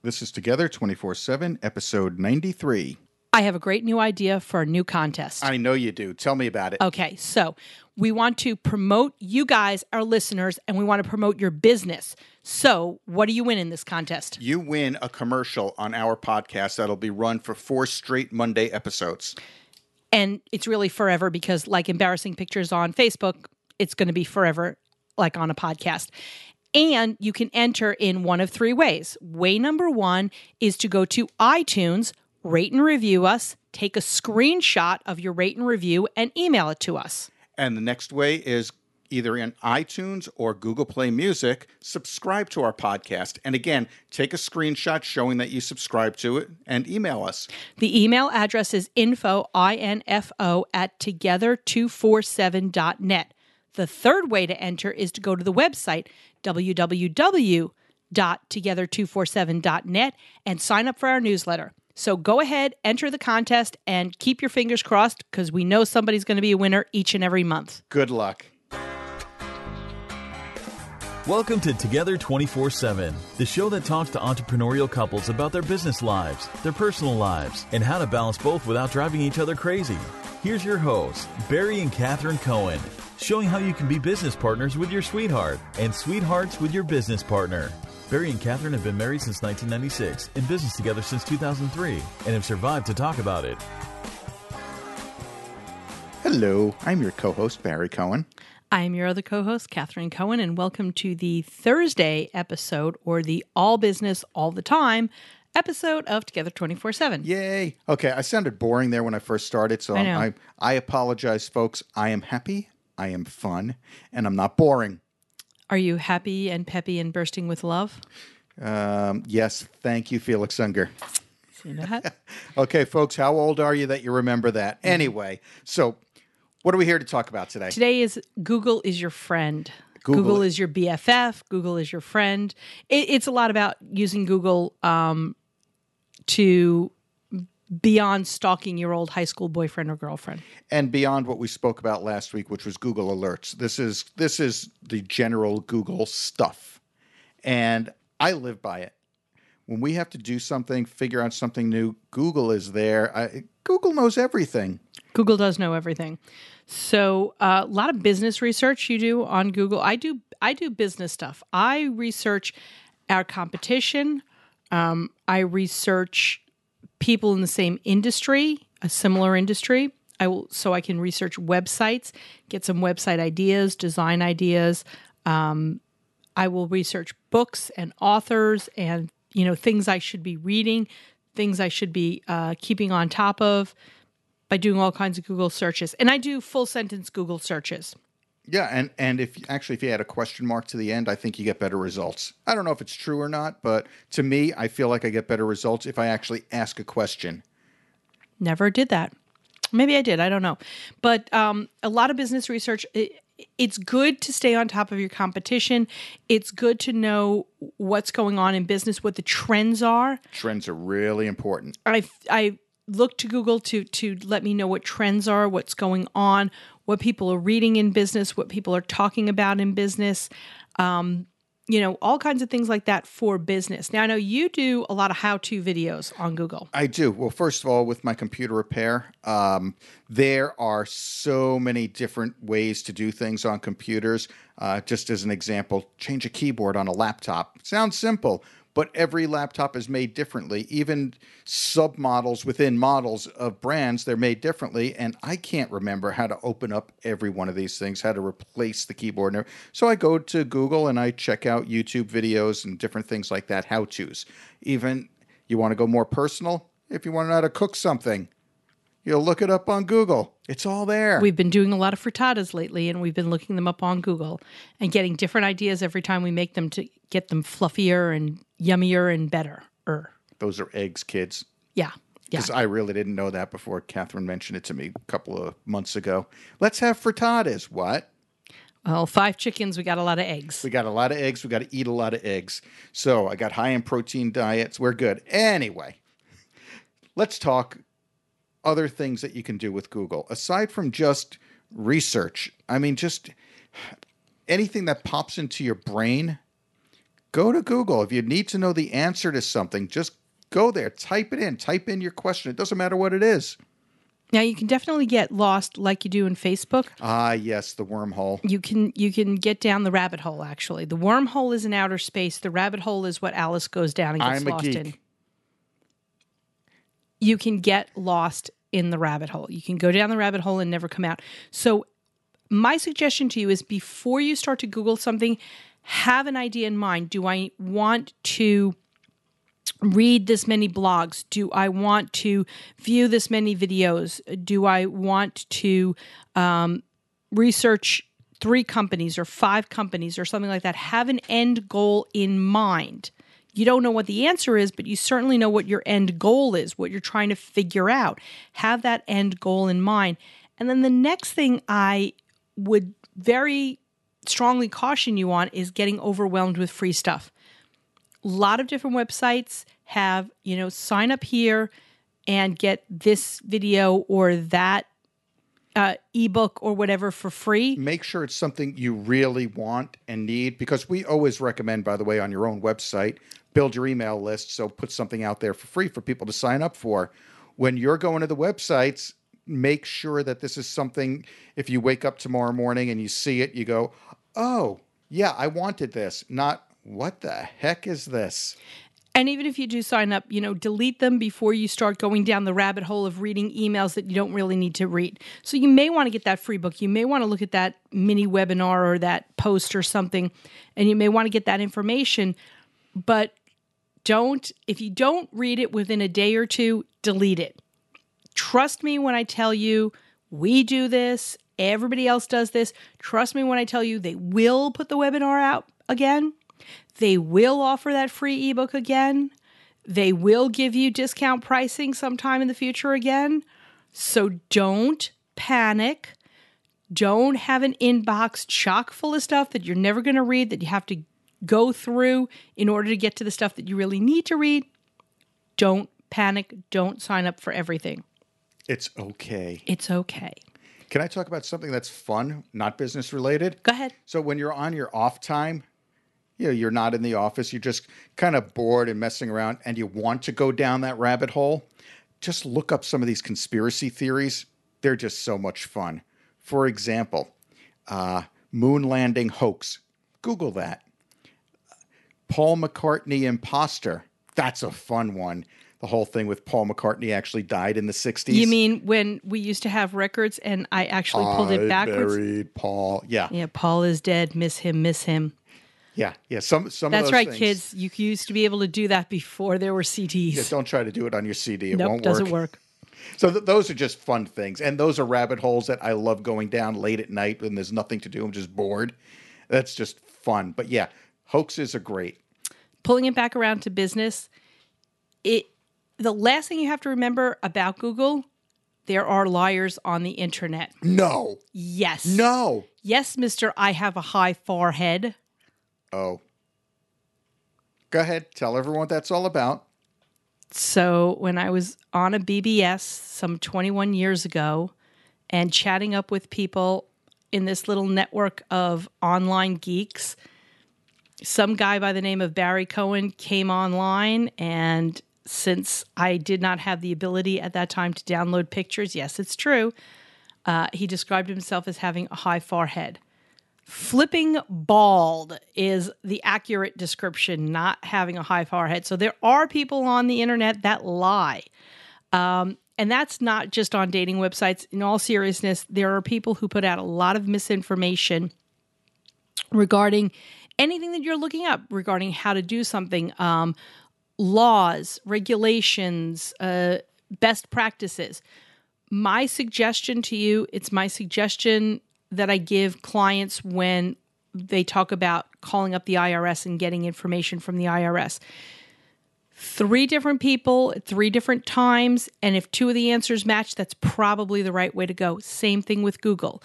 This is Together 24 7, episode 93. I have a great new idea for a new contest. I know you do. Tell me about it. Okay, so we want to promote you guys, our listeners, and we want to promote your business. So, what do you win in this contest? You win a commercial on our podcast that'll be run for four straight Monday episodes. And it's really forever because, like embarrassing pictures on Facebook, it's going to be forever, like on a podcast. And you can enter in one of three ways. Way number one is to go to iTunes, rate and review us, take a screenshot of your rate and review, and email it to us. And the next way is either in iTunes or Google Play Music, subscribe to our podcast. And again, take a screenshot showing that you subscribe to it and email us. The email address is info, I-N-F-O, at together247.net. The third way to enter is to go to the website, www.together247.net, and sign up for our newsletter. So go ahead, enter the contest, and keep your fingers crossed because we know somebody's going to be a winner each and every month. Good luck. Welcome to Together 24 7, the show that talks to entrepreneurial couples about their business lives, their personal lives, and how to balance both without driving each other crazy. Here's your hosts, Barry and Catherine Cohen, showing how you can be business partners with your sweetheart and sweethearts with your business partner. Barry and Catherine have been married since 1996, in business together since 2003, and have survived to talk about it. Hello, I'm your co host, Barry Cohen. I am your other co host, Catherine Cohen, and welcome to the Thursday episode or the All Business All the Time episode of Together 24 7. Yay. Okay, I sounded boring there when I first started, so I. I, I apologize, folks. I am happy, I am fun, and I'm not boring. Are you happy and peppy and bursting with love? Um, yes, thank you, Felix Unger. See that? Okay, folks, how old are you that you remember that? Anyway, so what are we here to talk about today? Today is Google is your friend. Google Google, is your BFF. Google is your friend. It, it's a lot about using Google um, to beyond stalking your old high school boyfriend or girlfriend. and beyond what we spoke about last week, which was Google Alerts. This is this is the general Google stuff, and I live by it. When we have to do something, figure out something new, Google is there. I, Google knows everything. Google does know everything. So uh, a lot of business research you do on Google. I do I do business stuff. I research our competition. Um, I research people in the same industry, a similar industry. I will so I can research websites, get some website ideas, design ideas. Um, I will research books and authors and you know things I should be reading, things I should be uh, keeping on top of by doing all kinds of Google searches. And I do full sentence Google searches. Yeah, and and if actually if you add a question mark to the end, I think you get better results. I don't know if it's true or not, but to me, I feel like I get better results if I actually ask a question. Never did that. Maybe I did. I don't know. But um, a lot of business research. It, it's good to stay on top of your competition. It's good to know what's going on in business, what the trends are. Trends are really important. I I look to Google to to let me know what trends are, what's going on, what people are reading in business, what people are talking about in business. Um, you know, all kinds of things like that for business. Now I know you do a lot of how-to videos on Google. I do. Well, first of all, with my computer repair, um, there are so many different ways to do things on computers. Uh, just as an example, change a keyboard on a laptop. Sounds simple, but every laptop is made differently. Even submodels within models of brands, they're made differently. And I can't remember how to open up every one of these things, how to replace the keyboard. So I go to Google and I check out YouTube videos and different things like that, how to's. Even you want to go more personal? If you want to know how to cook something, you'll look it up on Google. It's all there. We've been doing a lot of frittatas lately, and we've been looking them up on Google and getting different ideas every time we make them to get them fluffier and yummier and better. Er, Those are eggs, kids. yeah, yeah. Because I really didn't know that before Catherine mentioned it to me a couple of months ago. Let's have frittatas. What? Well, five chickens, we got a lot of eggs. We got a lot of eggs. We got to eat a lot of eggs. So I got high in protein diets. We're good. Anyway, let's talk other things that you can do with Google aside from just research. I mean, just anything that pops into your brain. Go to Google. If you need to know the answer to something, just go there, type it in, type in your question. It doesn't matter what it is. Now you can definitely get lost like you do in Facebook. Ah, yes, the wormhole. You can you can get down the rabbit hole actually. The wormhole is in outer space. The rabbit hole is what Alice goes down and gets I'm lost in. You can get lost in the rabbit hole. You can go down the rabbit hole and never come out. So my suggestion to you is before you start to Google something, have an idea in mind. Do I want to read this many blogs? Do I want to view this many videos? Do I want to um, research three companies or five companies or something like that? Have an end goal in mind. You don't know what the answer is, but you certainly know what your end goal is, what you're trying to figure out. Have that end goal in mind. And then the next thing I would very strongly caution you on is getting overwhelmed with free stuff a lot of different websites have, you know, sign up here and get this video or that uh, ebook or whatever for free. Make sure it's something you really want and need because we always recommend, by the way, on your own website, build your email list. So put something out there for free for people to sign up for. When you're going to the websites, make sure that this is something, if you wake up tomorrow morning and you see it, you go, oh, yeah, I wanted this. Not, what the heck is this? And even if you do sign up, you know, delete them before you start going down the rabbit hole of reading emails that you don't really need to read. So you may want to get that free book. You may want to look at that mini webinar or that post or something, and you may want to get that information. But don't, if you don't read it within a day or two, delete it. Trust me when I tell you we do this, everybody else does this. Trust me when I tell you they will put the webinar out again. They will offer that free ebook again. They will give you discount pricing sometime in the future again. So don't panic. Don't have an inbox chock full of stuff that you're never going to read that you have to go through in order to get to the stuff that you really need to read. Don't panic. Don't sign up for everything. It's okay. It's okay. Can I talk about something that's fun, not business related? Go ahead. So when you're on your off time, you know, you're not in the office, you're just kind of bored and messing around and you want to go down that rabbit hole, just look up some of these conspiracy theories. They're just so much fun. For example, uh, moon landing hoax. Google that. Paul McCartney imposter. That's a fun one. The whole thing with Paul McCartney actually died in the 60s. You mean when we used to have records and I actually pulled I it backwards? buried Paul. Yeah. Yeah, Paul is dead. Miss him, miss him. Yeah. Yeah. Some some of That's right, things- kids. You used to be able to do that before there were CDs. Yeah, don't try to do it on your CD. It nope, won't work. It doesn't work. work. So th- those are just fun things, and those are rabbit holes that I love going down late at night when there's nothing to do. I'm just bored. That's just fun. But yeah, hoaxes are great. Pulling it back around to business, it the last thing you have to remember about Google, there are liars on the internet. No, Yes. no. Yes, Mister. I have a high forehead. Oh, go ahead. Tell everyone what that's all about. So when I was on a BBS some 21 years ago and chatting up with people in this little network of online geeks, some guy by the name of Barry Cohen came online and since I did not have the ability at that time to download pictures, yes, it's true. Uh, he described himself as having a high forehead. Flipping bald is the accurate description, not having a high forehead. So there are people on the internet that lie. Um, and that's not just on dating websites. In all seriousness, there are people who put out a lot of misinformation regarding anything that you're looking up regarding how to do something, um, laws, regulations, uh, best practices. My suggestion to you, it's my suggestion that I give clients when they talk about calling up the IRS and getting information from the IRS. Three different people at three different times, and if two of the answers match, that's probably the right way to go. Same thing with Google.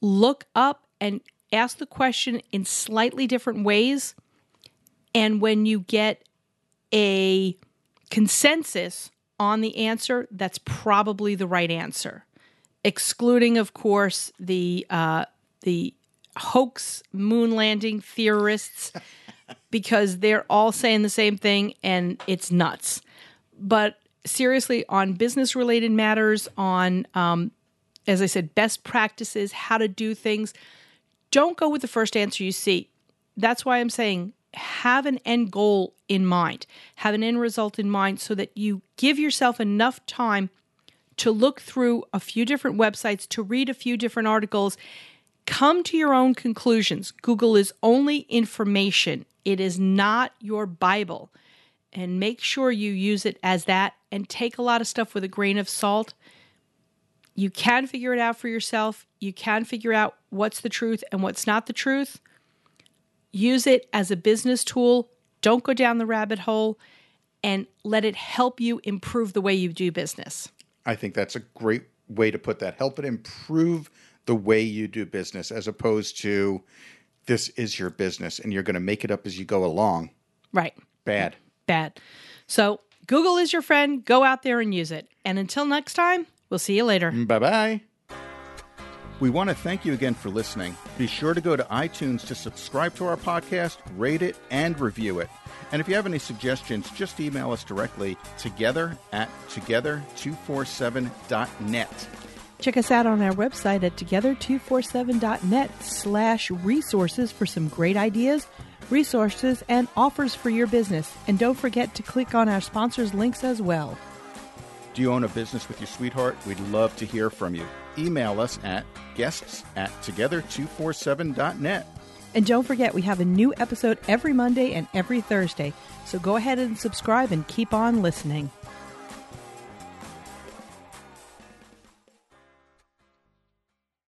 Look up and ask the question in slightly different ways. And when you get a consensus on the answer, that's probably the right answer. Excluding, of course, the uh, the hoax moon landing theorists, because they're all saying the same thing and it's nuts. But seriously, on business related matters, on, um, as I said, best practices, how to do things, don't go with the first answer you see. That's why I'm saying have an end goal in mind, have an end result in mind so that you give yourself enough time to look through a few different websites, to read a few different articles, come to your own conclusions. Google is only information, it is not your Bible. And make sure you use it as that and take a lot of stuff with a grain of salt. You can figure it out for yourself. You can figure out what's the truth and what's not the truth. Use it as a business tool. Don't go down the rabbit hole and let it help you improve the way you do business. I think that's a great way to put that. Help it improve the way you do business as opposed to this is your business and you're going to make it up as you go along. Right. Bad. Bad. So, Google is your friend. Go out there and use it. And until next time, we'll see you later. Bye bye. We want to thank you again for listening. Be sure to go to iTunes to subscribe to our podcast, rate it, and review it. And if you have any suggestions, just email us directly together at together247.net. Check us out on our website at together247.net slash resources for some great ideas, resources, and offers for your business. And don't forget to click on our sponsors' links as well. Do you own a business with your sweetheart? We'd love to hear from you. Email us at guests at together247.net. And don't forget, we have a new episode every Monday and every Thursday. So go ahead and subscribe and keep on listening.